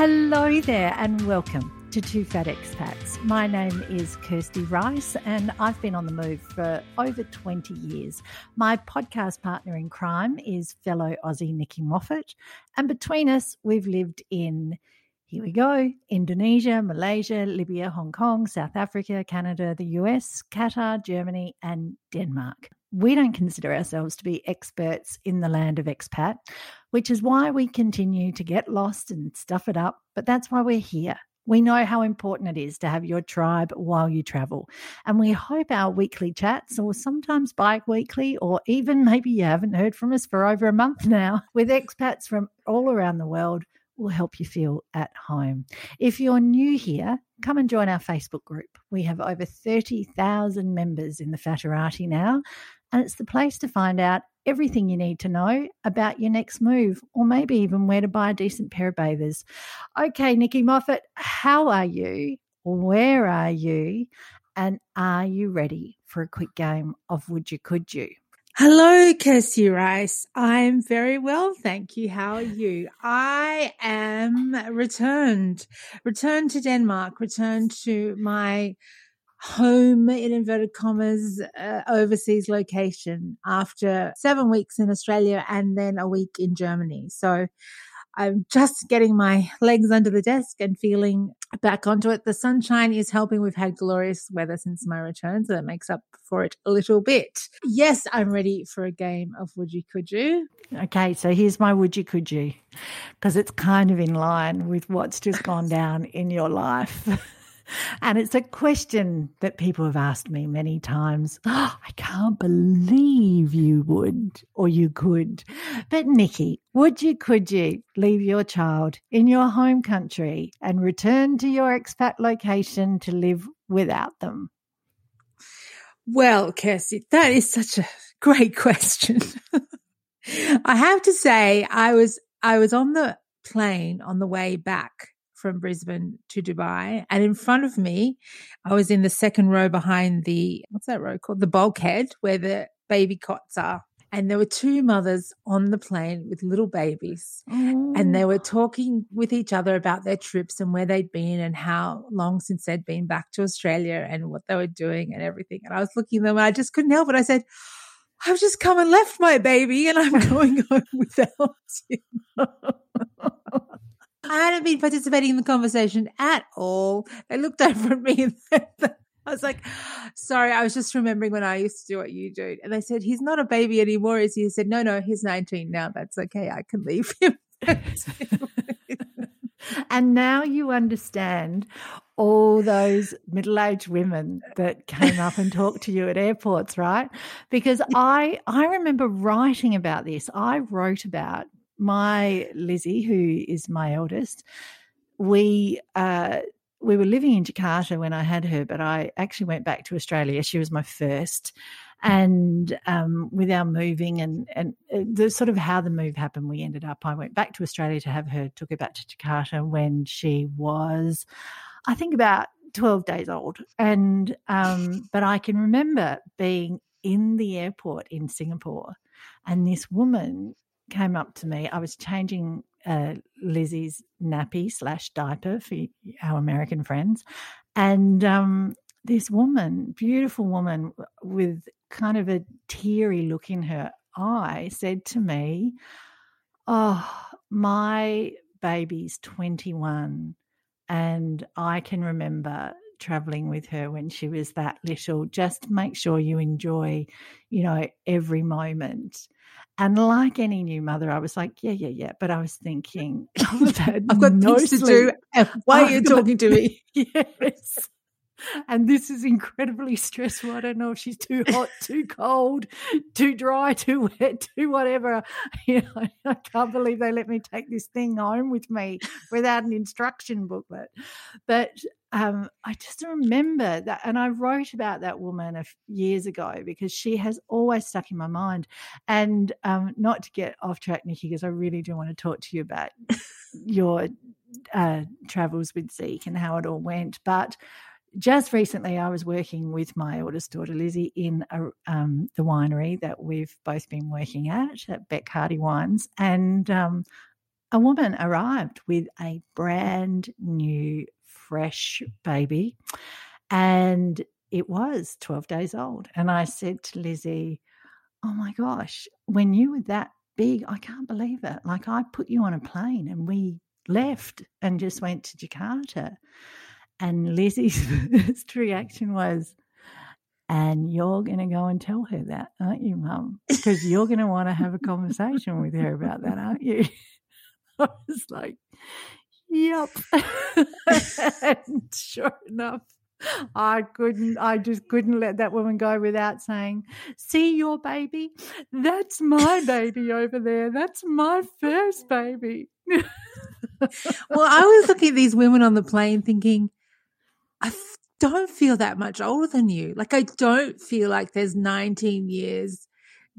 Hello there, and welcome to Two Fat Expats. My name is Kirsty Rice, and I've been on the move for over 20 years. My podcast partner in crime is fellow Aussie Nikki Moffat, and between us, we've lived in here we go Indonesia, Malaysia, Libya, Hong Kong, South Africa, Canada, the US, Qatar, Germany, and Denmark. We don't consider ourselves to be experts in the land of expat, which is why we continue to get lost and stuff it up, but that's why we're here. We know how important it is to have your tribe while you travel. And we hope our weekly chats, or sometimes bi weekly, or even maybe you haven't heard from us for over a month now, with expats from all around the world, will help you feel at home. If you're new here, come and join our Facebook group. We have over 30,000 members in the Fatterati now, and it's the place to find out everything you need to know about your next move, or maybe even where to buy a decent pair of bathers. Okay, Nikki Moffat, how are you? Where are you? And are you ready for a quick game of Would You Could You? Hello, Kirsty Rice. I'm very well, thank you. How are you? I am returned, returned to Denmark, returned to my home in inverted commas uh, overseas location after seven weeks in Australia and then a week in Germany. So I'm just getting my legs under the desk and feeling back onto it. The sunshine is helping. We've had glorious weather since my return, so that makes up for it a little bit. Yes, I'm ready for a game of Would You Could You. Okay, so here's my Would You Could You, because it's kind of in line with what's just gone down in your life. And it's a question that people have asked me many times. Oh, I can't believe you would or you could. But Nikki, would you, could you leave your child in your home country and return to your expat location to live without them? Well, Kirsty, that is such a great question. I have to say, I was, I was on the plane on the way back from Brisbane to Dubai. And in front of me, I was in the second row behind the, what's that row called? The bulkhead where the baby cots are. And there were two mothers on the plane with little babies. Oh. And they were oh. talking with each other about their trips and where they'd been and how long since they'd been back to Australia and what they were doing and everything. And I was looking at them and I just couldn't help it. I said, I've just come and left my baby and I'm going home without you. I hadn't been participating in the conversation at all. They looked over at me and I was like, sorry, I was just remembering when I used to do what you do. And they said, he's not a baby anymore, is he? I said, no, no, he's 19 now. That's okay. I can leave him. and now you understand all those middle-aged women that came up and talked to you at airports right because i i remember writing about this i wrote about my Lizzie, who is my eldest, we uh, we were living in Jakarta when I had her, but I actually went back to Australia. She was my first, and um, with our moving and and uh, the sort of how the move happened, we ended up. I went back to Australia to have her. Took her back to Jakarta when she was, I think, about twelve days old. And um, but I can remember being in the airport in Singapore, and this woman came up to me. I was changing uh, Lizzie's nappy slash diaper for our American friends, and um, this woman, beautiful woman with kind of a teary look in her eye, said to me, "Oh, my baby's twenty-one, and I can remember." traveling with her when she was that little just make sure you enjoy you know every moment and like any new mother, I was like, yeah, yeah, yeah. But I was thinking, I've got no things sleep. to do. Uh, why are you talking to me? yes. And this is incredibly stressful. I don't know if she's too hot, too cold, too dry, too wet, too whatever. You know, I can't believe they let me take this thing home with me without an instruction booklet. But um, I just remember that, and I wrote about that woman a f- years ago because she has always stuck in my mind. And um, not to get off track, Nikki, because I really do want to talk to you about your uh, travels with Zeke and how it all went. But just recently, I was working with my oldest daughter Lizzie in a, um, the winery that we've both been working at at Bec Hardy Wines, and um, a woman arrived with a brand new, fresh baby, and it was 12 days old. And I said to Lizzie, Oh my gosh, when you were that big, I can't believe it. Like, I put you on a plane and we left and just went to Jakarta. And Lizzie's first reaction was, and you're going to go and tell her that, aren't you, Mum? Because you're going to want to have a conversation with her about that, aren't you? I was like, yep. and sure enough, I couldn't, I just couldn't let that woman go without saying, See your baby? That's my baby over there. That's my first baby. well, I was looking at these women on the plane thinking, I don't feel that much older than you. Like I don't feel like there's 19 years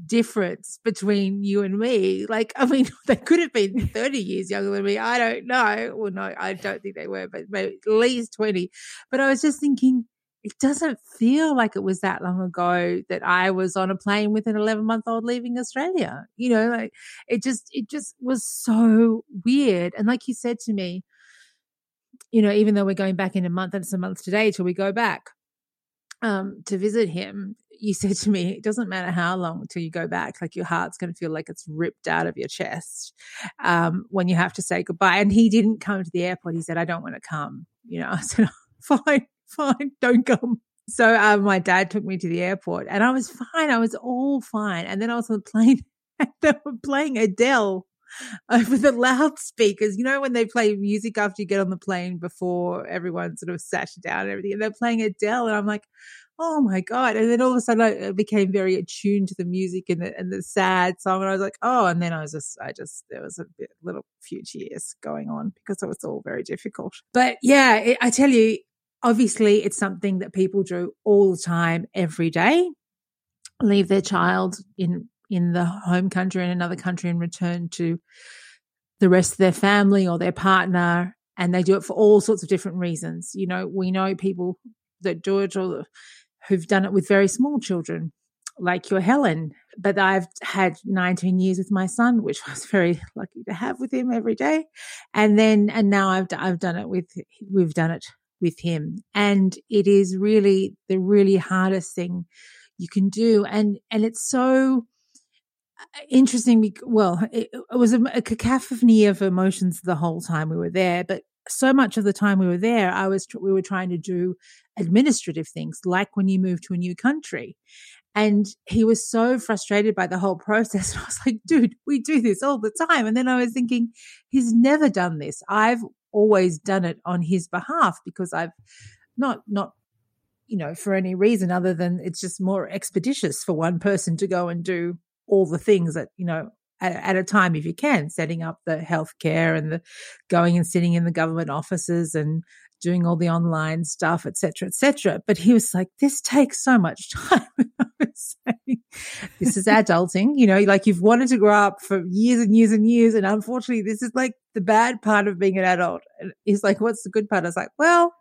difference between you and me. Like, I mean, they could have been 30 years younger than me. I don't know. Well, no, I don't think they were, but maybe at least 20. But I was just thinking, it doesn't feel like it was that long ago that I was on a plane with an 11 month old leaving Australia. You know, like it just, it just was so weird. And like you said to me, you know, even though we're going back in a month and it's a month today till we go back um, to visit him, you said to me, it doesn't matter how long until you go back, like your heart's going to feel like it's ripped out of your chest um, when you have to say goodbye. And he didn't come to the airport. He said, I don't want to come. You know, I said, fine, fine, don't come. So uh, my dad took me to the airport and I was fine. I was all fine. And then I was on the plane and they were playing Adele over the loudspeakers. You know, when they play music after you get on the plane before everyone sort of sat down and everything, and they're playing Adele, and I'm like, oh my god! And then all of a sudden, I became very attuned to the music and the and the sad song, and I was like, oh, and then I was just, I just, there was a bit, little few tears going on because it was all very difficult. But yeah, it, I tell you, obviously, it's something that people do all the time, every day. Leave their child in in the home country in another country and return to the rest of their family or their partner and they do it for all sorts of different reasons. You know we know people that do it or who've done it with very small children like your helen. But i've had 19 years with my son which I was very lucky to have with him every day. And then and now i've i've done it with we've done it with him. And it is really the really hardest thing you can do. And and it's so interesting. Well, it, it was a, a, cacophony of emotions the whole time we were there, but so much of the time we were there, I was we were trying to do administrative things, like when you move to a new country. And he was so frustrated by the whole process. I was like, dude, we do this all the time. And then I was thinking, he's never done this. I've always done it on his behalf because I've not, not, you know, for any reason other than it's just more expeditious for one person to go and do all the things that, you know, at, at a time if you can, setting up the healthcare and the going and sitting in the government offices and doing all the online stuff, etc., etc. But he was like, this takes so much time. Saying, this is adulting, you know, like you've wanted to grow up for years and years and years. And unfortunately, this is like the bad part of being an adult. And he's like, what's the good part? I was like, well,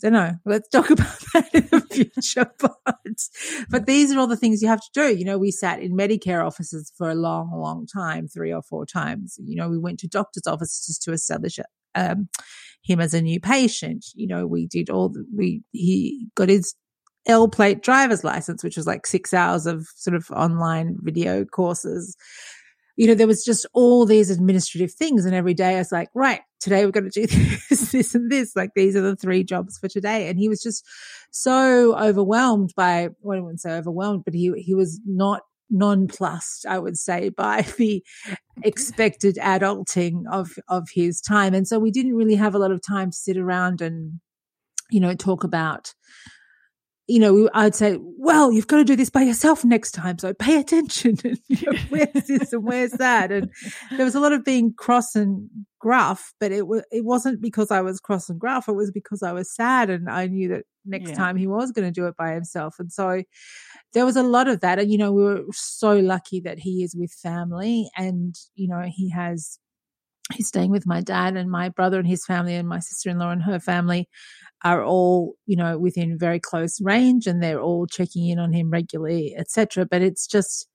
don't know. Let's talk about that in the future. but, but these are all the things you have to do. You know, we sat in Medicare offices for a long, long time, three or four times. You know, we went to doctor's offices to establish um, him as a new patient. You know, we did all the, we, he got his L plate driver's license, which was like six hours of sort of online video courses you know, there was just all these administrative things. And every day I was like, right, today we're going to do this, this and this. Like these are the three jobs for today. And he was just so overwhelmed by, well, I wouldn't say overwhelmed, but he, he was not nonplussed, I would say, by the expected adulting of, of his time. And so we didn't really have a lot of time to sit around and, you know, talk about, you know, I'd say, well, you've got to do this by yourself next time. So pay attention. And, you know, where's this and where's that? And there was a lot of being cross and gruff, but it was, it wasn't because I was cross and gruff. It was because I was sad and I knew that next yeah. time he was going to do it by himself. And so there was a lot of that. And, you know, we were so lucky that he is with family and, you know, he has he's staying with my dad and my brother and his family and my sister-in-law and her family are all you know within very close range and they're all checking in on him regularly etc but it's just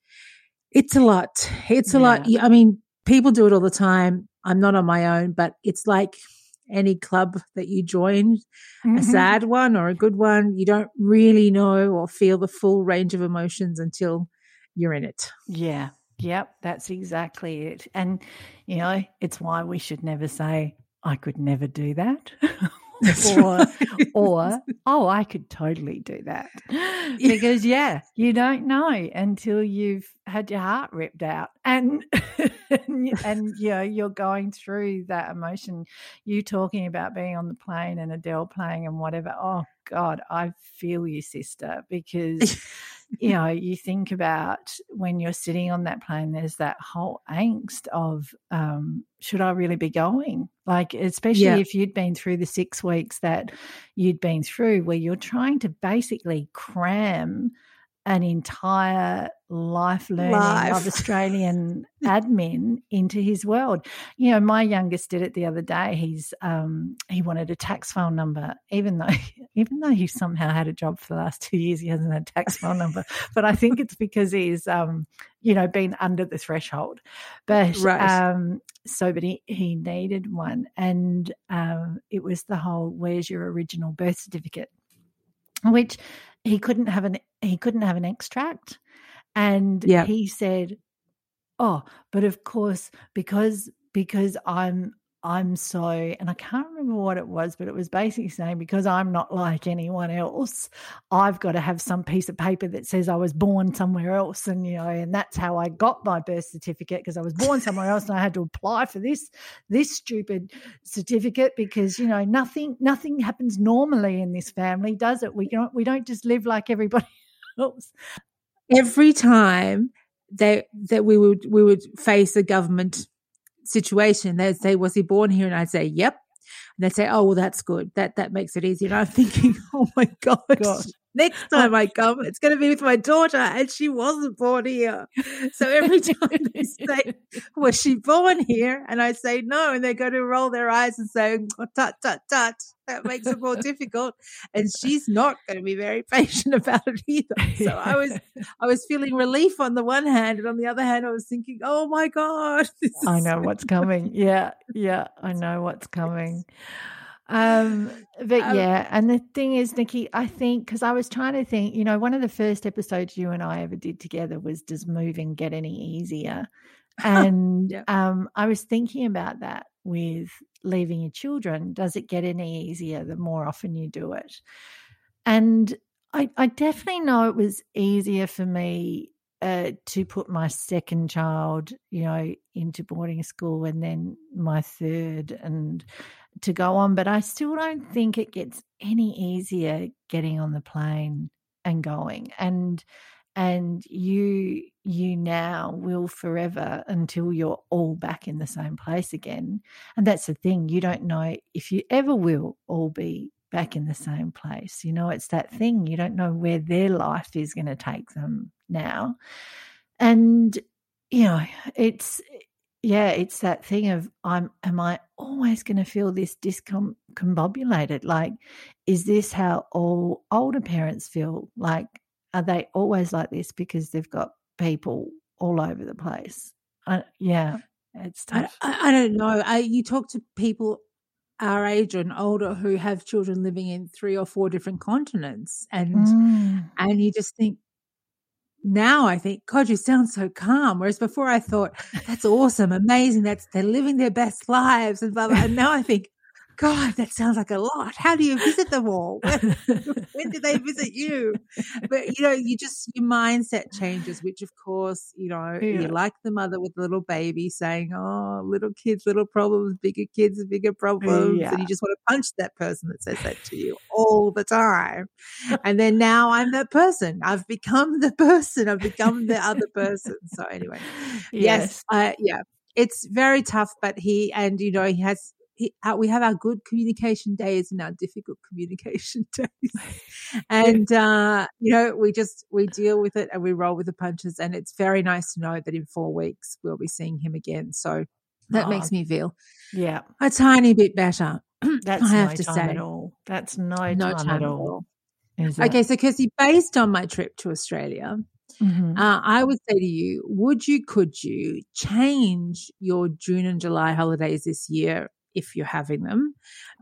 it's a lot it's a yeah. lot i mean people do it all the time I'm not on my own, but it's like any club that you join, mm-hmm. a sad one or a good one, you don't really know or feel the full range of emotions until you're in it. Yeah. Yep. That's exactly it. And, you know, it's why we should never say, I could never do that. or or oh i could totally do that because yeah you don't know until you've had your heart ripped out and and, and you know you're going through that emotion you talking about being on the plane and adele playing and whatever oh god i feel you sister because you know, you think about when you're sitting on that plane, there's that whole angst of, um, should I really be going? Like, especially yeah. if you'd been through the six weeks that you'd been through, where you're trying to basically cram an entire life learning life. of Australian admin into his world. You know, my youngest did it the other day. He's um, he wanted a tax file number, even though even though he somehow had a job for the last two years, he hasn't had a tax file number. But I think it's because he's um, you know, been under the threshold. But right. um, so but he, he needed one. And um, it was the whole where's your original birth certificate? Which he couldn't have an he couldn't have an extract and yeah. he said oh but of course because because i'm i'm so and i can't remember what it was but it was basically saying because i'm not like anyone else i've got to have some piece of paper that says i was born somewhere else and you know and that's how i got my birth certificate because i was born somewhere else and i had to apply for this this stupid certificate because you know nothing nothing happens normally in this family does it? We don't we don't just live like everybody else. Every time that that we would we would face a government situation, they'd say, "Was he born here?" And I'd say, "Yep." And they'd say, "Oh, well, that's good. That that makes it easy." And I'm thinking, "Oh my god, god next oh, time I come, it's going to be with my daughter, and she wasn't born here. So every time they say, Was she born here? And I say, No, and they're going to roll their eyes and say, oh, Tut, tut, tut. That makes it more difficult. And she's not going to be very patient about it either. So I was, I was feeling relief on the one hand, and on the other hand, I was thinking, Oh my God. I know what's coming. Yeah. Yeah. I know what's coming. Um, but um, yeah, and the thing is, Nikki, I think because I was trying to think, you know, one of the first episodes you and I ever did together was Does Moving Get Any Easier? And yeah. um, I was thinking about that with leaving your children. Does it get any easier the more often you do it? And I, I definitely know it was easier for me uh, to put my second child, you know, into boarding school and then my third and to go on, but I still don't think it gets any easier getting on the plane and going. And and you you now will forever until you're all back in the same place again. And that's the thing, you don't know if you ever will all be back in the same place. You know, it's that thing, you don't know where their life is going to take them now. And you know, it's yeah, it's that thing of I'm am I always going to feel this discombobulated? Like, is this how all older parents feel? Like, are they always like this because they've got people all over the place? I, yeah, it's tough. I, I don't know. I, you talk to people our age and older who have children living in three or four different continents, and mm. and you just think now I think, God, you sound so calm. Whereas before I thought, that's awesome, amazing. That's they're living their best lives and blah, blah. And now I think, God, that sounds like a lot. How do you visit them all? When, when do they visit you? But you know, you just your mindset changes, which of course, you know, yeah. you're like the mother with the little baby saying, Oh, little kids, little problems, bigger kids, bigger problems. Yeah. And you just want to punch that person that says that to you all the time. And then now I'm that person. I've become the person. I've become the other person. So anyway, yes, yes uh, yeah it's very tough, but he and you know he has uh, we have our good communication days and our difficult communication days. and, uh, you know, we just, we deal with it and we roll with the punches. And it's very nice to know that in four weeks we'll be seeing him again. So that oh, makes me feel yeah a tiny bit better. That's I have no to say. at all. That's no, no time, time, at all. all. Okay, so Kirsty, based on my trip to Australia, mm-hmm. uh, I would say to you, would you, could you change your June and July holidays this year if you're having them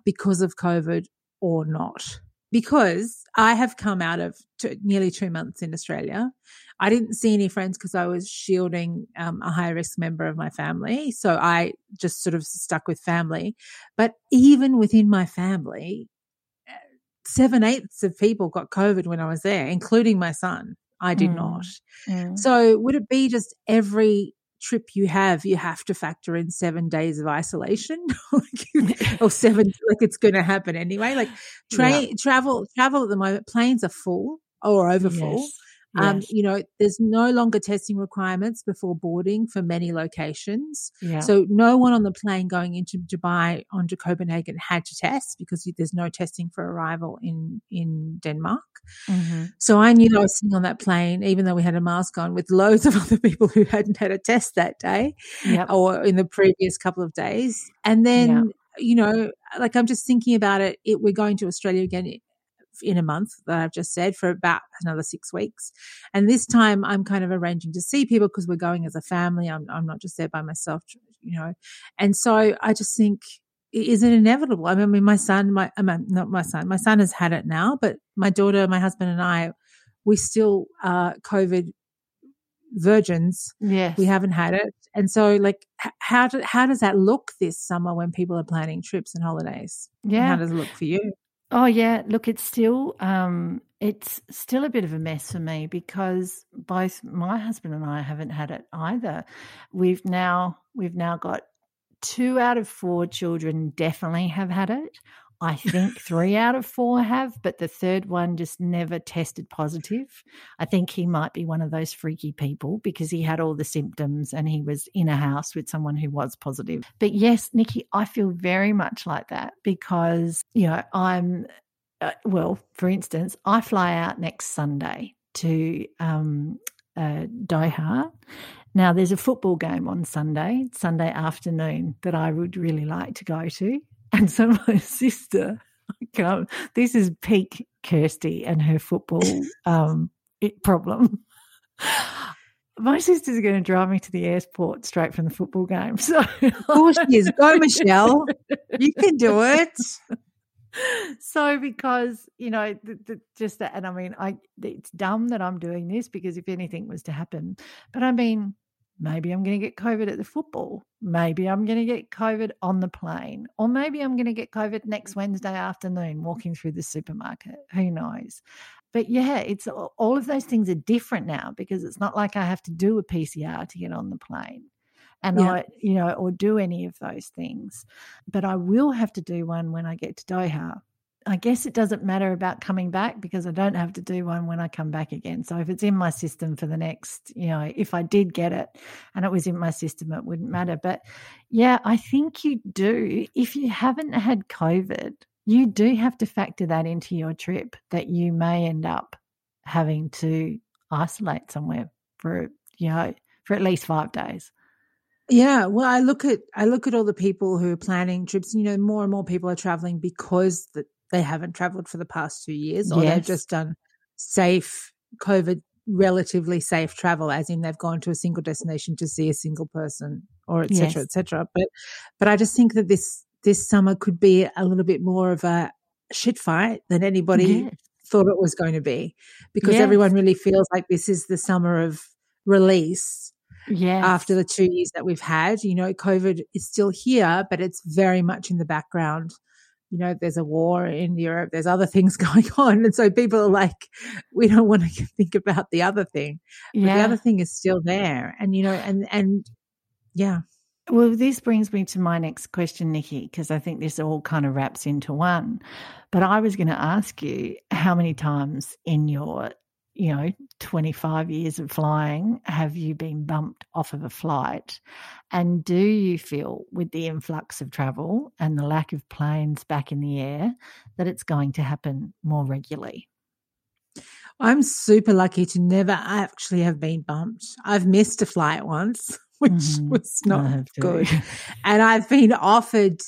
because of COVID or not? Because I have come out of nearly two months in Australia. I didn't see any friends because I was shielding um, a high risk member of my family. So I just sort of stuck with family. But even within my family, seven eighths of people got COVID when I was there, including my son. I did mm. not. Mm. So would it be just every trip you have, you have to factor in seven days of isolation or seven, like it's going to happen anyway. Like train, yeah. travel, travel at the moment, planes are full or over full. Yes. Um, you know, there's no longer testing requirements before boarding for many locations. Yeah. So no one on the plane going into Dubai onto Copenhagen had to test because there's no testing for arrival in in Denmark. Mm-hmm. So I knew I was sitting on that plane, even though we had a mask on, with loads of other people who hadn't had a test that day yep. or in the previous couple of days. And then, yep. you know, like I'm just thinking about it, it we're going to Australia again in a month that I've just said for about another six weeks. And this time I'm kind of arranging to see people because we're going as a family. I'm, I'm not just there by myself, you know. And so I just think, is it inevitable? I mean, my son, my, not my son, my son has had it now, but my daughter, my husband and I, we still are COVID virgins. Yeah, We haven't had it. And so like how do, how does that look this summer when people are planning trips and holidays? Yeah. And how does it look for you? Oh yeah, look, it's still um, it's still a bit of a mess for me because both my husband and I haven't had it either. We've now we've now got two out of four children definitely have had it. I think three out of four have, but the third one just never tested positive. I think he might be one of those freaky people because he had all the symptoms and he was in a house with someone who was positive. But yes, Nikki, I feel very much like that because, you know, I'm, uh, well, for instance, I fly out next Sunday to um, uh, Doha. Now, there's a football game on Sunday, Sunday afternoon, that I would really like to go to. And so my sister, come, this is peak Kirsty and her football um, problem. My sister's going to drive me to the airport straight from the football game. So, of course she is. Go, Michelle. You can do it. So, because you know, the, the, just that, and I mean, I it's dumb that I'm doing this because if anything was to happen, but I mean, Maybe I'm going to get COVID at the football. Maybe I'm going to get COVID on the plane. Or maybe I'm going to get COVID next Wednesday afternoon walking through the supermarket. Who knows? But yeah, it's all of those things are different now because it's not like I have to do a PCR to get on the plane and yeah. I, you know, or do any of those things. But I will have to do one when I get to Doha I guess it doesn't matter about coming back because I don't have to do one when I come back again. So if it's in my system for the next, you know, if I did get it and it was in my system, it wouldn't matter. But yeah, I think you do. If you haven't had COVID, you do have to factor that into your trip that you may end up having to isolate somewhere for, you know, for at least five days. Yeah, well, I look at I look at all the people who are planning trips. You know, more and more people are traveling because the they haven't traveled for the past two years or yes. they've just done safe COVID relatively safe travel as in they've gone to a single destination to see a single person or etc yes. etc but but i just think that this this summer could be a little bit more of a shit fight than anybody yes. thought it was going to be because yes. everyone really feels like this is the summer of release yeah after the two years that we've had you know covid is still here but it's very much in the background you know, there's a war in Europe, there's other things going on. And so people are like, we don't want to think about the other thing. But yeah. the other thing is still there. And, you know, and, and yeah. Well, this brings me to my next question, Nikki, because I think this all kind of wraps into one. But I was going to ask you how many times in your you know, 25 years of flying, have you been bumped off of a flight? And do you feel, with the influx of travel and the lack of planes back in the air, that it's going to happen more regularly? I'm super lucky to never actually have been bumped. I've missed a flight once, which mm-hmm. was not good. and I've been offered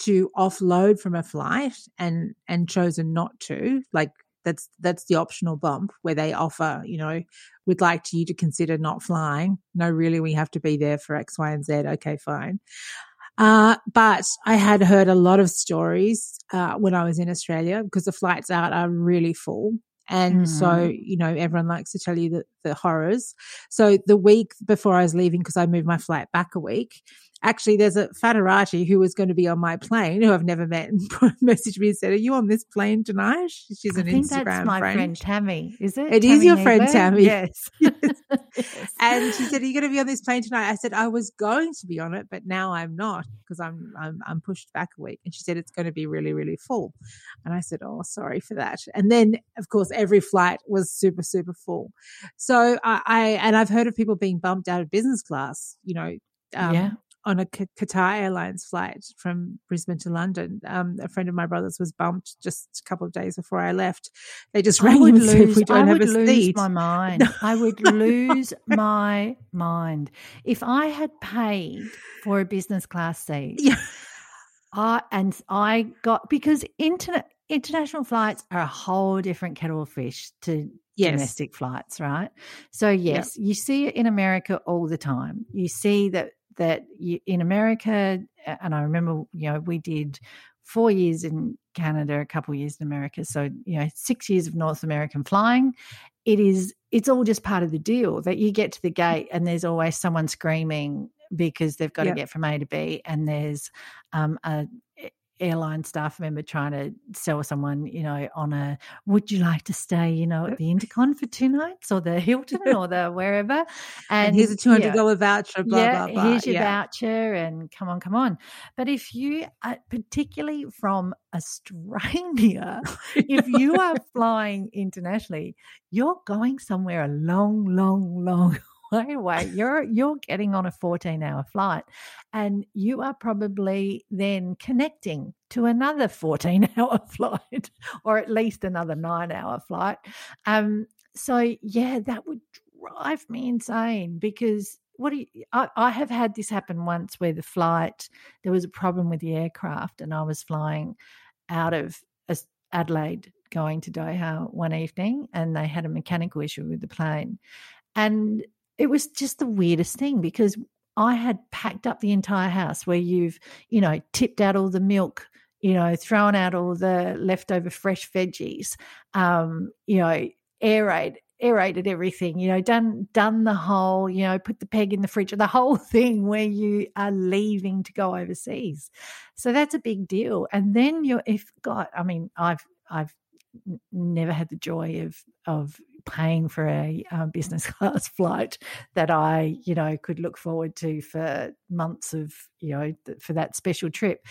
to offload from a flight and and chosen not to, like That's that's the optional bump where they offer, you know, we'd like you to consider not flying. No, really, we have to be there for X, Y, and Z. Okay, fine. Uh, but I had heard a lot of stories uh, when I was in Australia because the flights out are really full. And mm. so, mm-hmm. you know, everyone likes to tell you the, the horrors. So the week before I was leaving, because I moved my flight back a week, actually there's a Fatterati who was going to be on my plane who I've never met and messaged me and said, are you on this plane tonight? She's an I think Instagram that's my friend. friend Tammy, is it? It Tammy is your friend Tammy. Yes. yes. And she said, are you going to be on this plane tonight? I said, I was going to be on it, but now I'm not because I'm, I'm, I'm pushed back a week. And she said, it's going to be really, really full. And I said, oh, sorry for that. And then of course, every flight was super, super full. So I, I and I've heard of people being bumped out of business class, you know, um, yeah on a Qatar Airlines flight from Brisbane to London. Um, a friend of my brother's was bumped just a couple of days before I left. They just rang him and said, "We don't I have would a lose seat." my mind. I would lose my mind if I had paid for a business class seat. Yeah. I and I got because internet international flights are a whole different kettle of fish to yes. domestic flights, right? So yes, yep. you see it in America all the time. You see that that you, in America, and I remember, you know, we did four years in Canada, a couple years in America. So, you know, six years of North American flying. It is, it's all just part of the deal that you get to the gate and there's always someone screaming because they've got yep. to get from A to B, and there's um, a airline staff member trying to sell someone, you know, on a would you like to stay, you know, at the Intercon for two nights or the Hilton or the wherever? And, and here's a two hundred dollar yeah, voucher. Blah yeah, blah blah. Here's your yeah. voucher, and come on, come on. But if you, are, particularly from Australia, if you are flying internationally, you're going somewhere a long, long, long way away. You're you're getting on a 14 hour flight and you are probably then connecting to another 14 hour flight or at least another nine hour flight. Um, so yeah, that would drive me insane because what do you, I, I have had this happen once where the flight there was a problem with the aircraft and I was flying out of Adelaide going to Doha one evening and they had a mechanical issue with the plane and it was just the weirdest thing because I had packed up the entire house where you've, you know, tipped out all the milk, you know, thrown out all the leftover fresh veggies, um, you know, aerate, aerated everything, you know, done done the whole, you know, put the peg in the fridge, the whole thing where you are leaving to go overseas. So that's a big deal. And then you're if God, I mean, I've I've never had the joy of of paying for a um, business class flight that I, you know, could look forward to for months of, you know, for that special trip.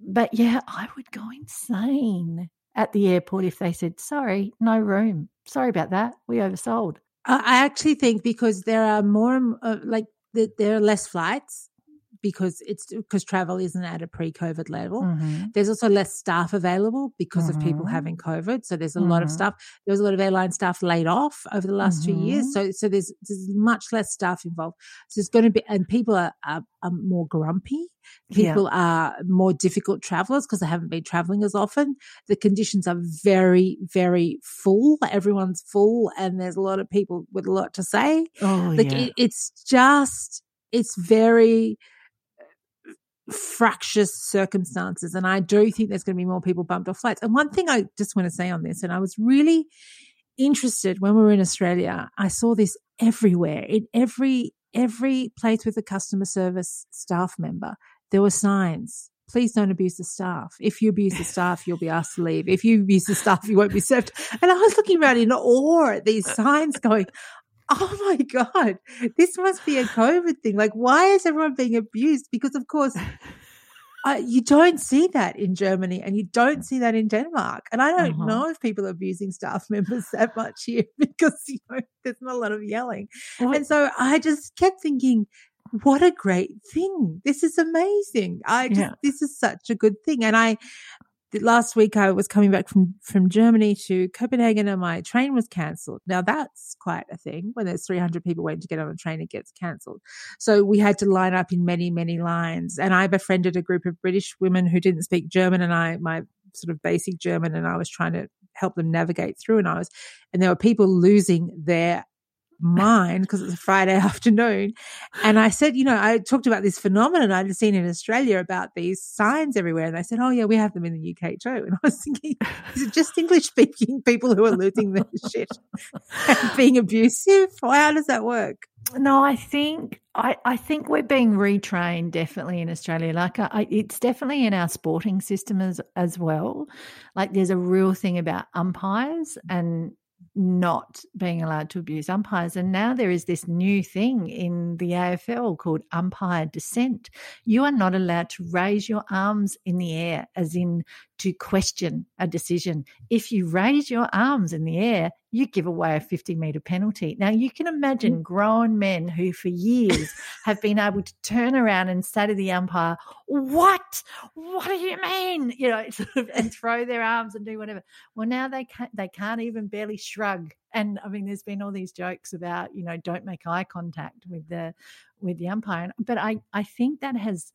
But yeah, I would go insane at the airport if they said, sorry, no room. Sorry about that. We oversold. I actually think because there are more, uh, like, there are less flights because it's because travel isn't at a pre-COVID level. Mm-hmm. There's also less staff available because mm-hmm. of people mm-hmm. having COVID. So there's a mm-hmm. lot of mm-hmm. stuff. There was a lot of airline staff laid off over the last two years. Mm-hmm. So so there's there's much less staff involved. So it's going to be and people are, are, are more grumpy. People yeah. are more difficult travelers because they haven't been traveling as often. The conditions are very, very full. Everyone's full, and there's a lot of people with a lot to say. Oh, like yeah. it, it's just, it's very fractious circumstances. And I do think there's going to be more people bumped off flights. And one thing I just want to say on this, and I was really interested when we were in Australia, I saw this everywhere in every every place with a customer service staff member. There were signs. Please don't abuse the staff. If you abuse the staff, you'll be asked to leave. If you abuse the staff, you won't be served. And I was looking around in awe at these uh. signs going, oh my God, this must be a COVID thing. Like, why is everyone being abused? Because, of course, uh, you don't see that in Germany and you don't see that in Denmark. And I don't uh-huh. know if people are abusing staff members that much here because, you know, there's not a lot of yelling. What? And so I just kept thinking, what a great thing. This is amazing. I just, yeah. this is such a good thing. And I, last week I was coming back from, from Germany to Copenhagen and my train was cancelled. Now that's quite a thing when there's 300 people waiting to get on a train, it gets cancelled. So we had to line up in many, many lines. And I befriended a group of British women who didn't speak German and I, my sort of basic German and I was trying to help them navigate through. And I was, and there were people losing their mind because it's a Friday afternoon. And I said, you know, I talked about this phenomenon I'd seen in Australia about these signs everywhere. And they said, oh, yeah, we have them in the UK too. And I was thinking, is it just English speaking people who are losing their shit and being abusive? How does that work? No, I think I, I think we're being retrained definitely in Australia. Like I, it's definitely in our sporting system as as well. Like there's a real thing about umpires and not being allowed to abuse umpires. And now there is this new thing in the AFL called umpire dissent. You are not allowed to raise your arms in the air, as in to question a decision. If you raise your arms in the air, you give away a 50 meter penalty. Now, you can imagine mm-hmm. grown men who, for years, have been able to turn around and say to the umpire, What? What do you mean? You know, sort of, and throw their arms and do whatever. Well, now they can't, they can't even barely shrug. And I mean, there's been all these jokes about, you know, don't make eye contact with the with the umpire. But I, I think that has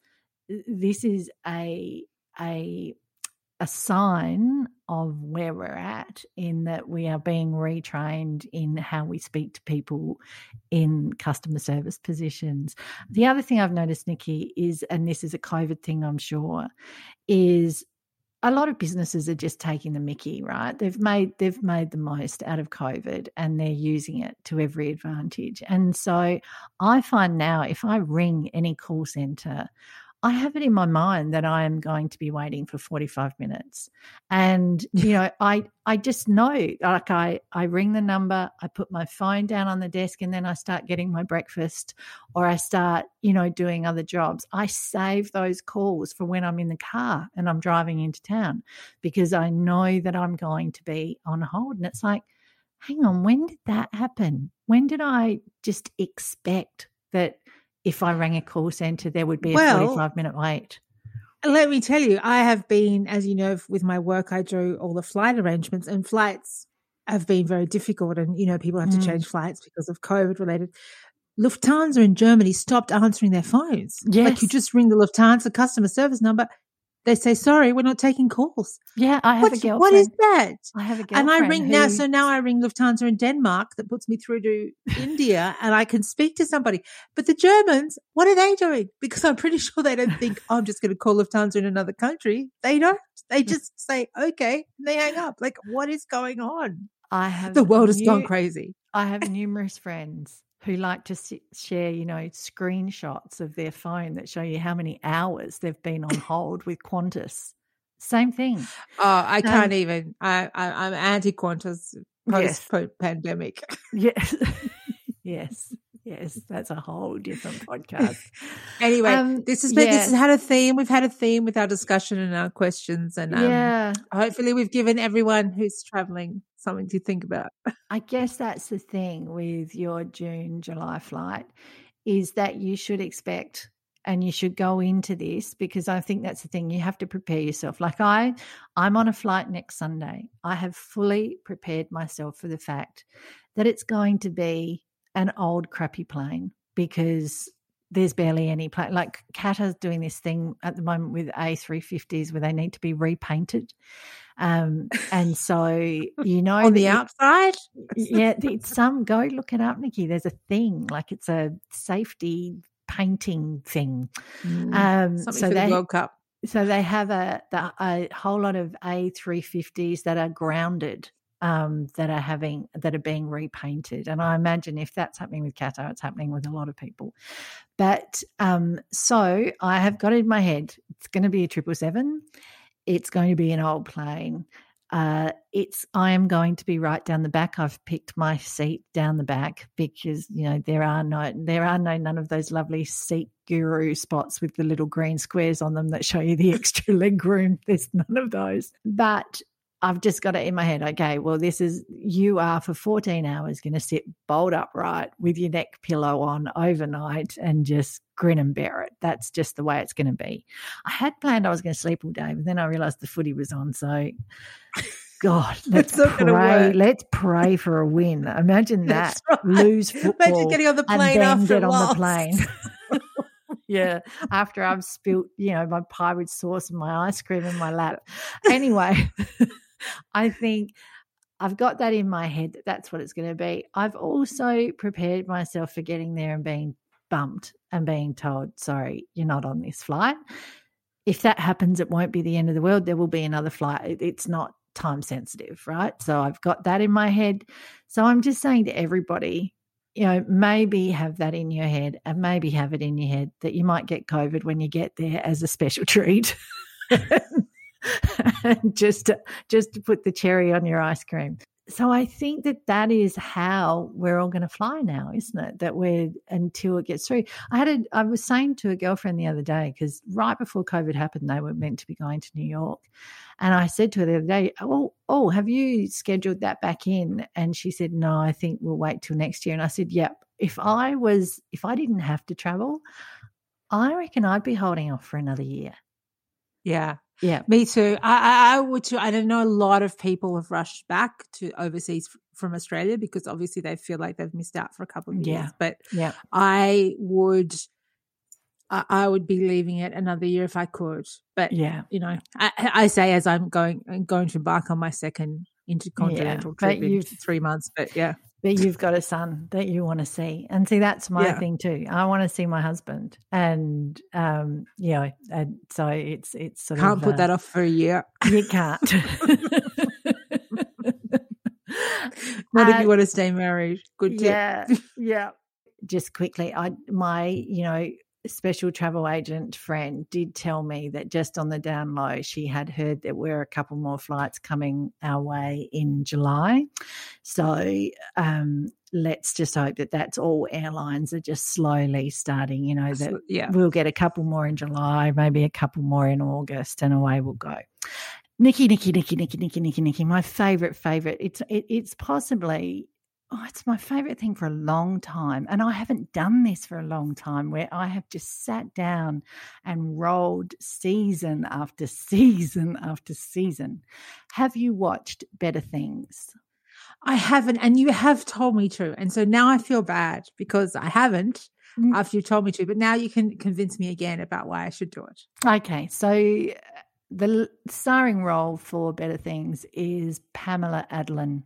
this is a a a sign of where we're at in that we are being retrained in how we speak to people in customer service positions. The other thing I've noticed, Nikki, is, and this is a COVID thing, I'm sure, is a lot of businesses are just taking the mickey right they've made they've made the most out of covid and they're using it to every advantage and so i find now if i ring any call center I have it in my mind that I am going to be waiting for 45 minutes. And, you know, I I just know like I I ring the number, I put my phone down on the desk and then I start getting my breakfast or I start, you know, doing other jobs. I save those calls for when I'm in the car and I'm driving into town because I know that I'm going to be on hold and it's like hang on, when did that happen? When did I just expect that if I rang a call center, there would be a well, 45 minute wait. Let me tell you, I have been, as you know, with my work, I do all the flight arrangements, and flights have been very difficult. And, you know, people have mm. to change flights because of COVID related. Lufthansa in Germany stopped answering their phones. Yes. Like you just ring the Lufthansa customer service number they say, sorry, we're not taking calls. Yeah, I have a girlfriend. What is that? I have a girlfriend. And I ring who... now. So now I ring Lufthansa in Denmark that puts me through to India and I can speak to somebody. But the Germans, what are they doing? Because I'm pretty sure they don't think, oh, I'm just going to call Lufthansa in another country. They don't. They mm. just say, okay, and they hang up. Like, what is going on? I have the world has gone crazy. I have numerous friends who like to share, you know, screenshots of their phone that show you how many hours they've been on hold with Qantas. Same thing. Oh, I can't um, even. I, I am anti Qantas post yes. pandemic. Yes, yes, yes. That's a whole different podcast. anyway, um, this has been yeah. this has had a theme. We've had a theme with our discussion and our questions, and um, yeah, hopefully we've given everyone who's traveling something to think about. I guess that's the thing with your June, July flight is that you should expect and you should go into this because I think that's the thing you have to prepare yourself. Like I I'm on a flight next Sunday. I have fully prepared myself for the fact that it's going to be an old crappy plane because there's barely any plane. Like Qatar's doing this thing at the moment with A350s where they need to be repainted. Um, and so you know on the outside, yeah, some go look it up, Nikki. There's a thing like it's a safety painting thing. Mm, um, so they, World Cup. So they have a, a whole lot of A350s that are grounded um, that are having that are being repainted. And I imagine if that's happening with Qatar, it's happening with a lot of people. But um, so I have got in my head it's going to be a triple seven. It's going to be an old plane. Uh, it's I am going to be right down the back. I've picked my seat down the back because you know there are no there are no none of those lovely seat guru spots with the little green squares on them that show you the extra leg room. There's none of those. But I've just got it in my head. Okay, well, this is you are for 14 hours going to sit bolt upright with your neck pillow on overnight and just grin and bear it. That's just the way it's going to be. I had planned I was going to sleep all day, but then I realized the footy was on. So, God, let's pray. Let's pray for a win. Imagine that. Right. Lose football. Imagine getting on the plane and then get on the plane. yeah, after I've spilt, you know, my pie with sauce and my ice cream in my lap. Anyway, I think I've got that in my head that that's what it's going to be. I've also prepared myself for getting there and being bumped and being told, sorry, you're not on this flight. If that happens, it won't be the end of the world. There will be another flight. It's not time sensitive, right? So I've got that in my head. So I'm just saying to everybody, you know, maybe have that in your head and maybe have it in your head that you might get COVID when you get there as a special treat. just to, just to put the cherry on your ice cream. So I think that that is how we're all going to fly now, isn't it? That we're until it gets through. I had a I was saying to a girlfriend the other day because right before COVID happened, they were meant to be going to New York, and I said to her the other day, "Oh, oh, have you scheduled that back in?" And she said, "No, I think we'll wait till next year." And I said, "Yep. If I was, if I didn't have to travel, I reckon I'd be holding off for another year." Yeah. Yeah. Me too. I, I, I would too. I don't know a lot of people have rushed back to overseas from Australia because obviously they feel like they've missed out for a couple of years. Yeah. But Yeah. I would, I, I would be leaving it another year if I could. But Yeah. you know, I, I say as I'm going going to embark on my second intercontinental but trip in you've- three months. But yeah, But you've got a son that you want to see. And see, that's my Yeah. thing too. I want to see my husband. And, um, know, and so it's, it's sort can't of. put uh, that off for a year. You can't. Not if Uh, you want to stay married. Good tip. yeah. Yeah. Just quickly, I, my, you know, special travel agent friend did tell me that just on the down low, she had heard that there were a couple more flights coming our way in July. So um, let's just hope that that's all airlines are just slowly starting, you know, that yeah. we'll get a couple more in July, maybe a couple more in August, and away we'll go. Nikki, Nikki, Nikki, Nikki, Nikki, Nikki, Nikki, my favorite, favorite. It's it, it's possibly oh, it's my favorite thing for a long time, and I haven't done this for a long time. Where I have just sat down and rolled season after season after season. Have you watched Better Things? I haven't, and you have told me to. And so now I feel bad because I haven't Mm. after you told me to. But now you can convince me again about why I should do it. Okay, so uh, the starring role for Better Things is Pamela Adlon.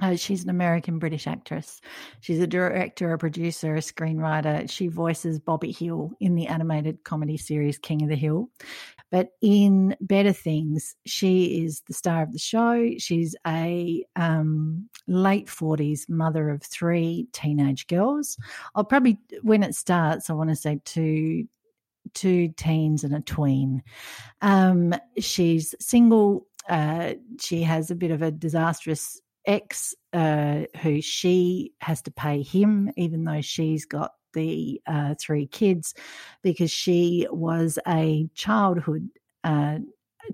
Uh, she's an American British actress. She's a director, a producer, a screenwriter. She voices Bobby Hill in the animated comedy series King of the Hill. But in Better Things, she is the star of the show. She's a um, late 40s mother of three teenage girls. I'll probably, when it starts, I want to say two two teens and a tween. Um, she's single. Uh, she has a bit of a disastrous ex uh, who she has to pay him, even though she's got the uh, three kids, because she was a childhood. Uh,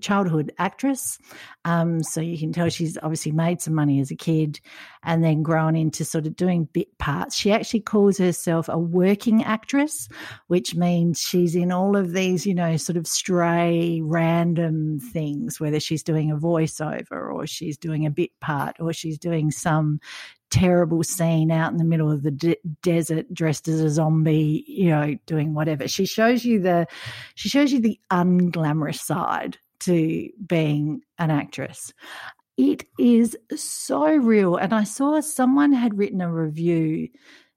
childhood actress. Um so you can tell she's obviously made some money as a kid and then grown into sort of doing bit parts. She actually calls herself a working actress which means she's in all of these, you know, sort of stray random things, whether she's doing a voiceover or she's doing a bit part or she's doing some terrible scene out in the middle of the de- desert dressed as a zombie you know doing whatever. She shows you the she shows you the unglamorous side to being an actress it is so real and i saw someone had written a review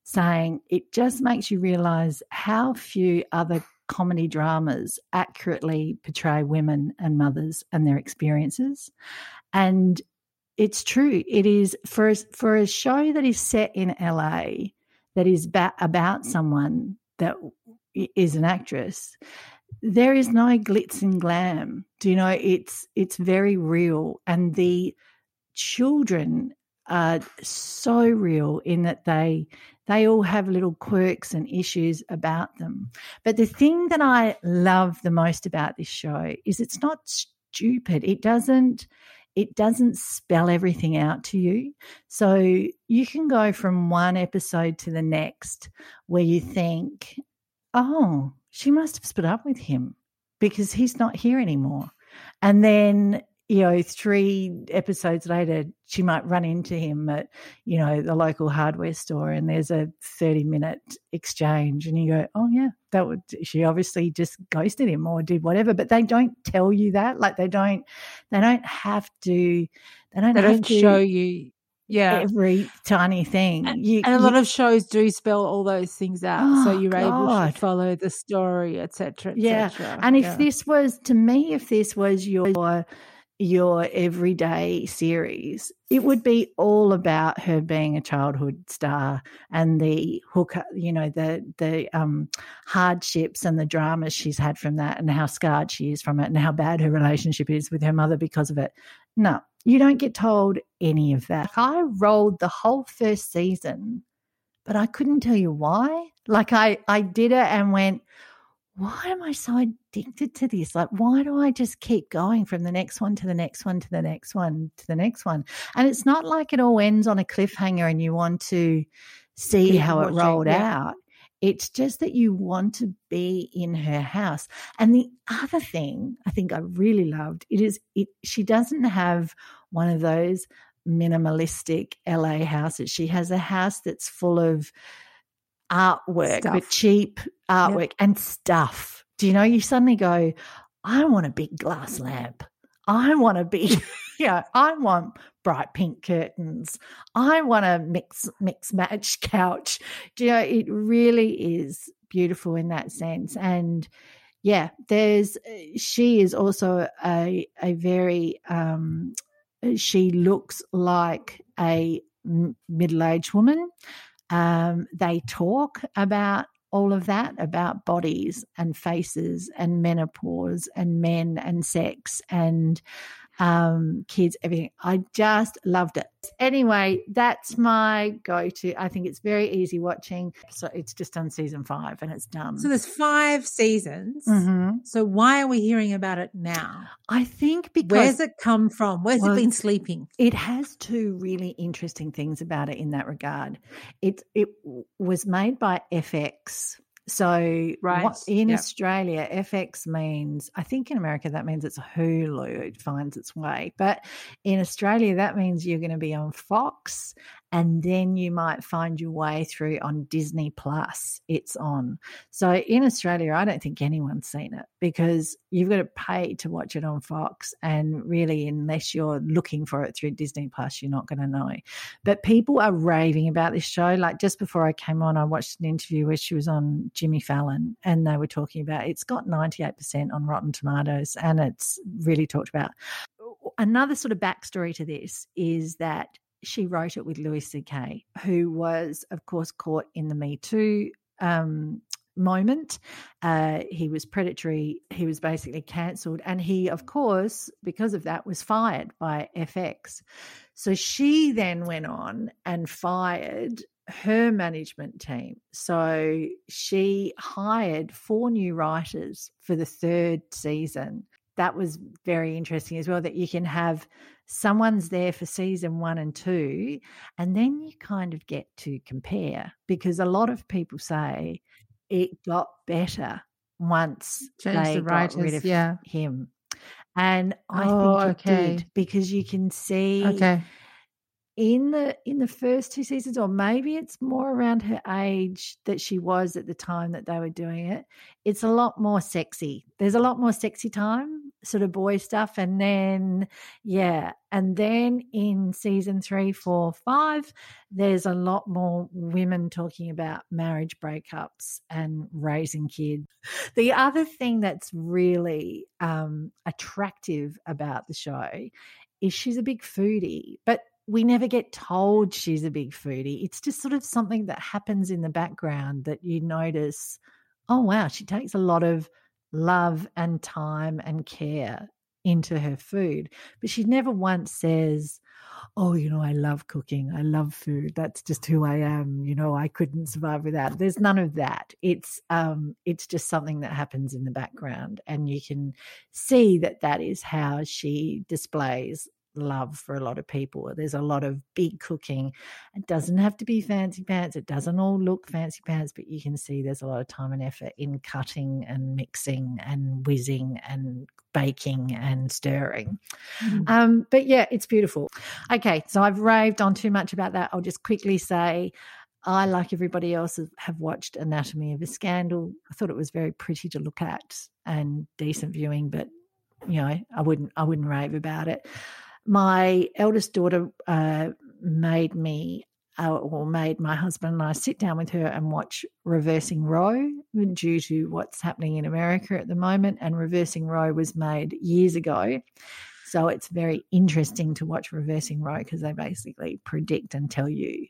saying it just makes you realize how few other comedy dramas accurately portray women and mothers and their experiences. And it's true. It is for a, for a show that is set in LA that is about someone that is an actress. There is no glitz and glam. Do you know? It's it's very real, and the children are so real in that they they all have little quirks and issues about them. But the thing that I love the most about this show is it's not stupid. It doesn't it doesn't spell everything out to you. So you can go from one episode to the next where you think, "Oh, she must have split up with him because he's not here anymore." And then you know, three episodes later, she might run into him at, you know, the local hardware store and there's a 30 minute exchange. And you go, oh, yeah, that would, she obviously just ghosted him or did whatever. But they don't tell you that. Like they don't, they don't have to, they don't, They have don't to show you. Yeah. every tiny thing. And, You- and a lot of shows do spell all those things out, so Oh, you're able to follow the story, etc. Et Yeah, cetera. And if Yeah. this was to me, if this was your your everyday series, it would be all about her being a childhood star and the hook, you know, the the um, hardships and the dramas she's had from that, and how scarred she is from it, and how bad her relationship is with her mother because of it. No, you don't get told any of that. I rolled the whole first season, but I couldn't tell you why. Like I I did it and went why am I so addicted to this? Like, why do I just keep going from the next one to the next one to the next one to the next one? And it's not like it all ends on a cliffhanger and you want to see Keep how it rolled yeah. out. It's just that you want to be in her house. And the other thing I think I really loved it is it she doesn't have one of those minimalistic LA houses. She has a house that's full of artwork, but cheap artwork and stuff. Do you know? You suddenly go, I want a big glass lamp. I want to be, you know, I want bright pink curtains. I want a mix mix match couch. Do you know? It really is beautiful in that sense. And yeah, there's she is also a a very um she looks like a middle aged woman. Um, they talk about all of that about bodies and faces and menopause and men and sex and um, kids, everything. I just loved it. Anyway, that's my go to. I think it's very easy watching. So it's just on season five and it's done. so there's five seasons. Mhm. So why are we hearing about it now? I think because Where's it come from? Where's Well, it been sleeping? it has two really interesting things about it in that regard. It it was made by FX. So Right, what, in yep. Australia, FX means I think in America that means it's Hulu. It finds its way, but in Australia that means you're going to be on Fox, and then you might find your way through on Disney Plus. It's on. So in Australia, I don't think anyone's seen it because you've got to pay to watch it on Fox. And really, unless you're looking for it through Disney Plus, you're not going to know. But people are raving about this show. Like just before I came on, I watched an interview where she was on Jimmy Fallon and they were talking about it's got 98% on Rotten Tomatoes and it's really talked about. Another sort of backstory to this is that she wrote it with Louis C.K., who was, of course, caught in the Me Too um, moment. Uh, he was predatory. He was basically cancelled. And he, of course, because of that, was fired by FX. So she then went on and fired her management team. So she hired four new writers for the third season. That was very interesting as well, that you can have someone's there for season one and two, and then you kind of get to compare because a lot of people say it got better once Change they the got rid of yeah. him. And I Oh, think it okay. did because you can see Okay. in the in the first two seasons or maybe it's more around her age that she was at the time that they were doing it it's a lot more sexy there's a lot more sexy time sort of boy stuff and then yeah and then in season three four five there's a lot more women talking about marriage breakups and raising kids the other thing that's really um, attractive about the show is she's a big foodie, but we never get told she's a big foodie. It's just sort of something that happens in the background that you notice, oh, wow, she takes a lot of love and time and care into her food. But she never once says, oh, you know, I love cooking. I love food. That's just who I am. You know, I couldn't survive without. There's none of that. It's um it's just something that happens in the background and you can see that that is how she displays love for a lot of people. There's a lot of big cooking. It doesn't have to be fancy pants. It doesn't all look fancy pants, but you can see there's a lot of time and effort in cutting and mixing and whizzing and baking and stirring. Mm. Um, but yeah, it's beautiful. Okay, so I've raved on too much about that. I'll just quickly say I, like everybody else, have watched Anatomy of a Scandal. I thought it was very pretty to look at and decent viewing, but you know, I wouldn't, I wouldn't rave about it. My eldest daughter uh, made me uh, or made my husband and I sit down with her and watch Reversing Roe due to what's happening in America at the moment. And Reversing Roe was made years ago. So it's very interesting to watch Reversing Roe because they basically predict and tell you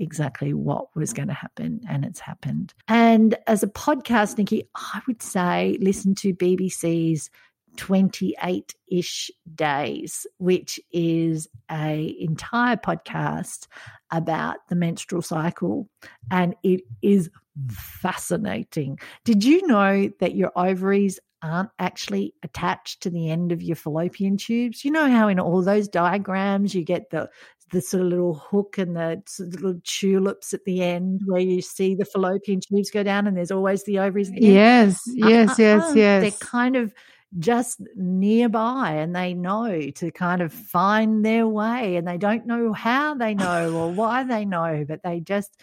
exactly what was going to happen and it's happened. And as a podcast, Nikki, I would say listen to BBC's 28 ish days, which is a entire podcast about the menstrual cycle. And it is fascinating. Did you know that your ovaries aren't actually attached to the end of your fallopian tubes? You know how in all those diagrams you get the the sort of little hook and the little tulips at the end where you see the fallopian tubes go down and there's always the ovaries. The yes, yes, uh, yes, uh, yes. They're kind of just nearby and they know to kind of find their way and they don't know how they know or why they know, but they just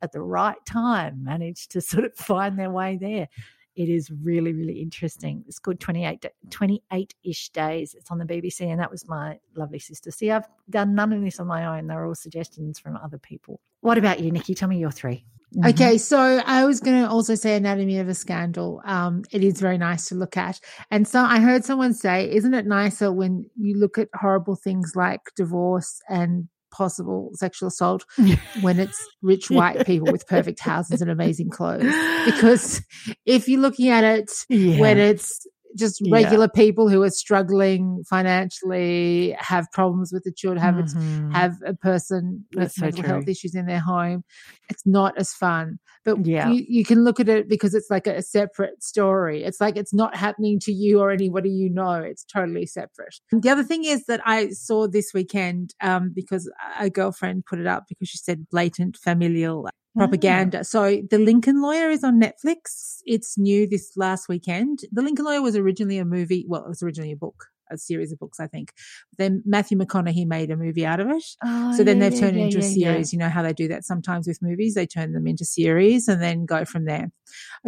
at the right time manage to sort of find their way there. It is really, really interesting. It's called 28, 28-ish days. It's on the BBC and that was my lovely sister. See, I've done none of this on my own. They're all suggestions from other people. What about you, Nikki? Tell me your three. Mm-hmm. Okay, so I was going to also say Anatomy of a Scandal. Um, it is very nice to look at. And so I heard someone say, isn't it nicer when you look at horrible things like divorce and possible sexual assault when it's rich white people with perfect houses and amazing clothes? Because if you're looking at it yeah. when it's just regular yeah. people who are struggling financially, have problems with the children, have mm-hmm. have a person That's with mental health issues in their home. It's not as fun. But yeah. you, you can look at it because it's like a, a, separate story. It's like it's not happening to you or anybody you know. It's totally separate. And the other thing is that I saw this weekend um, because a girlfriend put it up because she said blatant familial propaganda. Mm. So the Lincoln Lawyer is on Netflix. It's new this last weekend. The Lincoln Lawyer was originally a movie. Well, it was originally a book, a series of books, I think. Then Matthew McConaughey made a movie out of it. Oh, so then yeah, they've turned yeah, it into yeah, a series. You know how they do that sometimes with movies. They turn them into series and then go from there.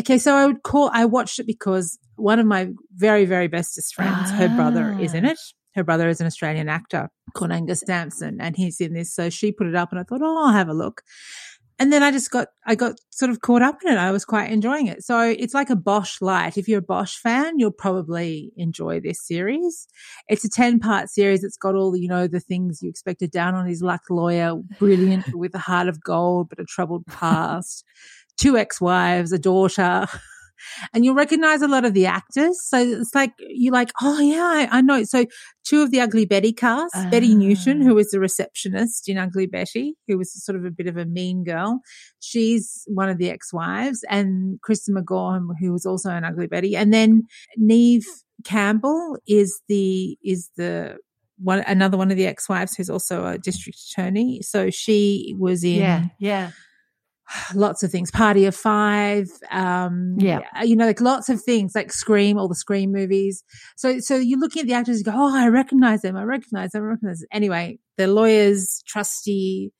Okay. So I would call, I watched it because one of my very, very bestest friends, ah. her brother is in ah. it her brother is an Australian actor called Angus Sampson, and he's in this. So she put it up, and I thought, oh, I'll have a look and then I just got, I got sort of caught up in it. I was quite enjoying it. So it's like a Bosch light. If you're a Bosch fan, you'll probably enjoy this series. It's a 10 part series. It's got all you know, the things you expected down on his luck lawyer, brilliant with a heart of gold, but a troubled past, two ex-wives, a daughter and you'll recognize a lot of the actors. So it's like, you're like, oh yeah, I, I know. So two of the Ugly Betty cast, uh. Becki Newton, who ah. was the receptionist in Ugly Betty, who was sort of a bit of a mean girl. She's one of the ex-wives and Kristen McGowan, who was also an Ugly Betty. And then Neve Campbell is the, is the, one, another one of the ex-wives who's also a district attorney. So she was in, yeah, yeah lots of things party of five um yeah you know like lots of things like scream all the scream movies so so you're looking at the actors and go oh i recognize them i recognize them i recognize them anyway the lawyers trusty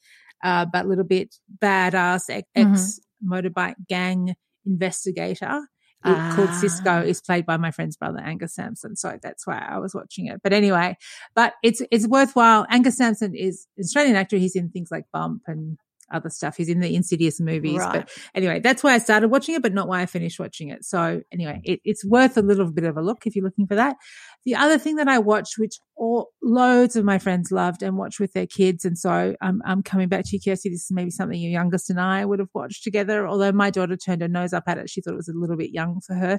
uh but a little bit badass ex mm-hmm. motorbike gang investigator called Cisco ah. is played by my friend's brother Angus Sampson. So that's why I was watching it. But anyway, but it's it's worthwhile. Angus Sampson is an Australian actor. He's in things like Bump and other stuff. He's in the Insidious movies. Right. But anyway, that's why I started watching it, but not why I finished watching it. So anyway, it, it's worth a little bit of a look if you're looking for that. The other thing that I watched, which all, loads of my friends loved and watched with their kids. And so I'm, I'm coming back to you, Kirsty. This is maybe something your youngest and I would have watched together. Although my daughter turned her nose up at it. She thought it was a little bit young for her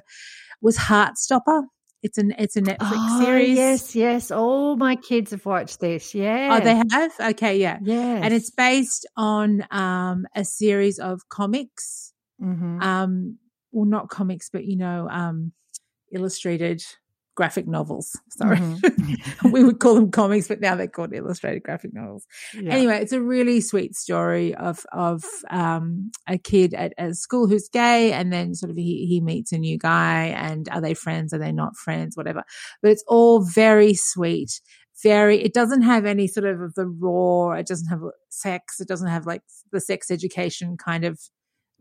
was Heartstopper. It's an it's a Netflix oh, series. Yes, yes. All my kids have watched this. Yeah. Oh, they have. Okay, yeah, yeah. And it's based on um, a series of comics. Mm-hmm. Um, well, not comics, but you know, um, illustrated graphic novels. Sorry. Mm-hmm. we would call them comics, but now they're called illustrated graphic novels. Yeah. Anyway, it's a really sweet story of, of, um, a kid at, a school who's gay and then sort of he, he meets a new guy and are they friends? Are they not friends? Whatever. But it's all very sweet. Very, it doesn't have any sort of the raw, it doesn't have sex, it doesn't have like the sex education kind of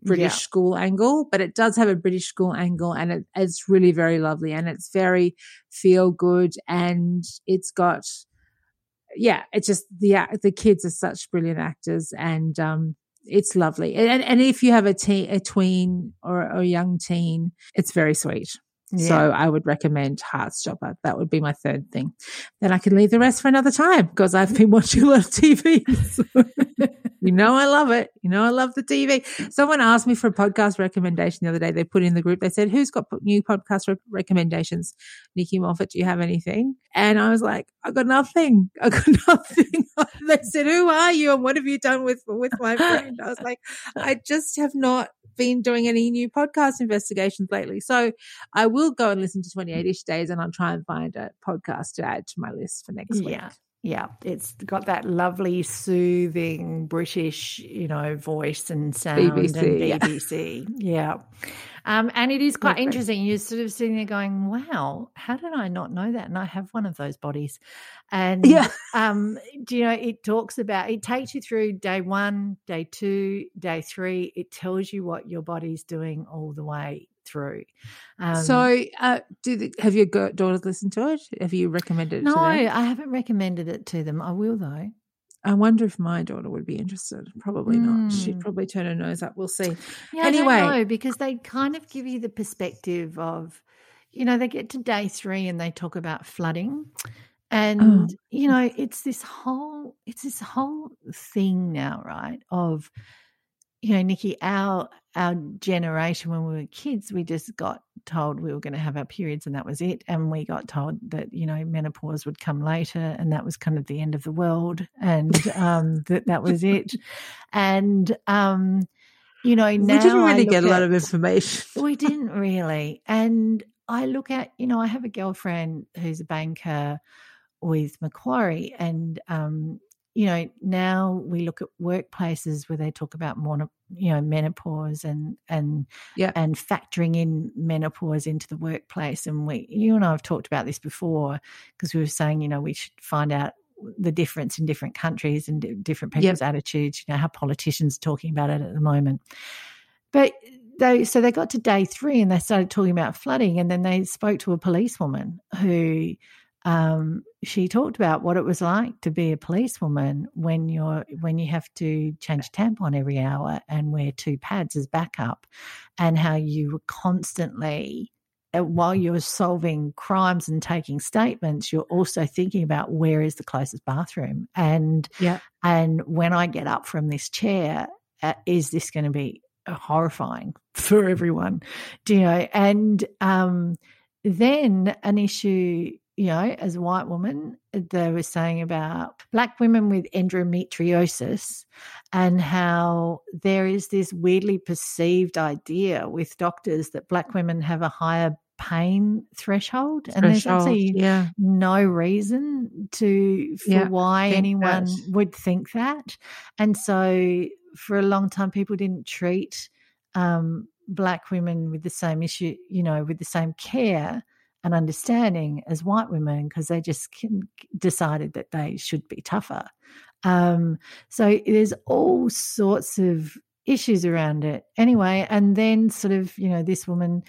British yeah. school angle, but it does have a British school angle and it, it's really very lovely and it's very feel good and it's got, yeah, it's just the, the kids are such brilliant actors and, um, it's lovely. And, and if you have a teen, a tween or, or a young teen, it's very sweet. Yeah. So I would recommend Heartstopper. That would be my third thing. Then I can leave the rest for another time because I've been watching a lot of TV. you know I love it. You know I love the TV. Someone asked me for a podcast recommendation the other day. They put in the group. They said, "Who's got new podcast re- recommendations?" Nikki Moffat, do you have anything? And I was like, "I got nothing. I got nothing." they said, "Who are you and what have you done with with my friend?" I was like, "I just have not been doing any new podcast investigations lately. So I will go and listen to 28 ish days and I'll try and find a podcast to add to my list for next week. Yeah. Yeah, it's got that lovely, soothing British, you know, voice and sound BBC, and BBC. Yeah. yeah. Um, and it is quite interesting. You're sort of sitting there going, wow, how did I not know that? And I have one of those bodies. And yeah. um, do you know, it talks about, it takes you through day one, day two, day three. It tells you what your body's doing all the way through. Um, so, uh, do have your daughters listened to it? Have you recommended it? No, I haven't recommended it to them. I will though. I wonder if my daughter would be interested. Probably mm. not. She'd hmm. probably turn her nose up. We'll see. Yeah, anyway, know, because they kind of give you the perspective of, you know, they get to day three and they talk about flooding, and oh. you know, it's this whole, it's this whole thing now, right? Of you know, Nikki, our our generation when we were kids, we just got told we were going to have our periods and that was it. And we got told that, you know, menopause would come later and that was kind of the end of the world and um, that that was it. And, um, you know, now we didn't really get a lot of information. we didn't really. And I look at, you know, I have a girlfriend who's a banker with Macquarie and um, you know, now we look at workplaces where they talk about more, you know, menopause and and yeah. and factoring in menopause into the workplace. And we, you and I have talked about this before because we were saying, you know, we should find out the difference in different countries and different people's yep. attitudes. You know, how politicians are talking about it at the moment. But they so they got to day three and they started talking about flooding, and then they spoke to a policewoman who um, she talked about what it was like to be a policewoman when you're when you have to change tampon every hour and wear two pads as backup, and how you were constantly uh, while you're solving crimes and taking statements, you're also thinking about where is the closest bathroom, and yeah, and when I get up from this chair, uh, is this going to be horrifying for everyone? Do you know? And um, then an issue you know, as a white woman, they were saying about black women with endometriosis and how there is this weirdly perceived idea with doctors that black women have a higher pain threshold, and there's actually yeah. no reason to for yeah, why anyone that. would think that and so for a long time people didn't treat um, black women with the same issue you know with the same care and understanding as white women because they just decided that they should be tougher. Um, so there's all sorts of issues around it anyway. And then, sort of, you know, this woman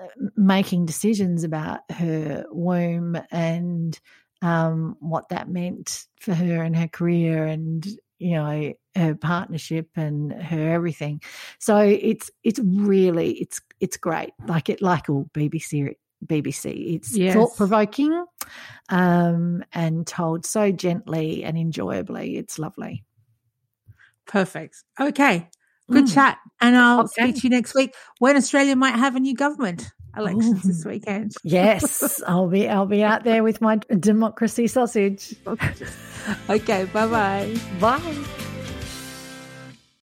uh, making decisions about her womb and um, what that meant for her and her career and you know her partnership and her everything so it's it's really it's it's great like it like all bbc BBC. It's yes. thought provoking um, and told so gently and enjoyably. It's lovely. Perfect. Okay. Good mm. chat. And I'll okay. speak to you next week when Australia might have a new government elections Ooh. this weekend. yes. I'll be I'll be out there with my democracy sausage. okay, bye-bye. Bye.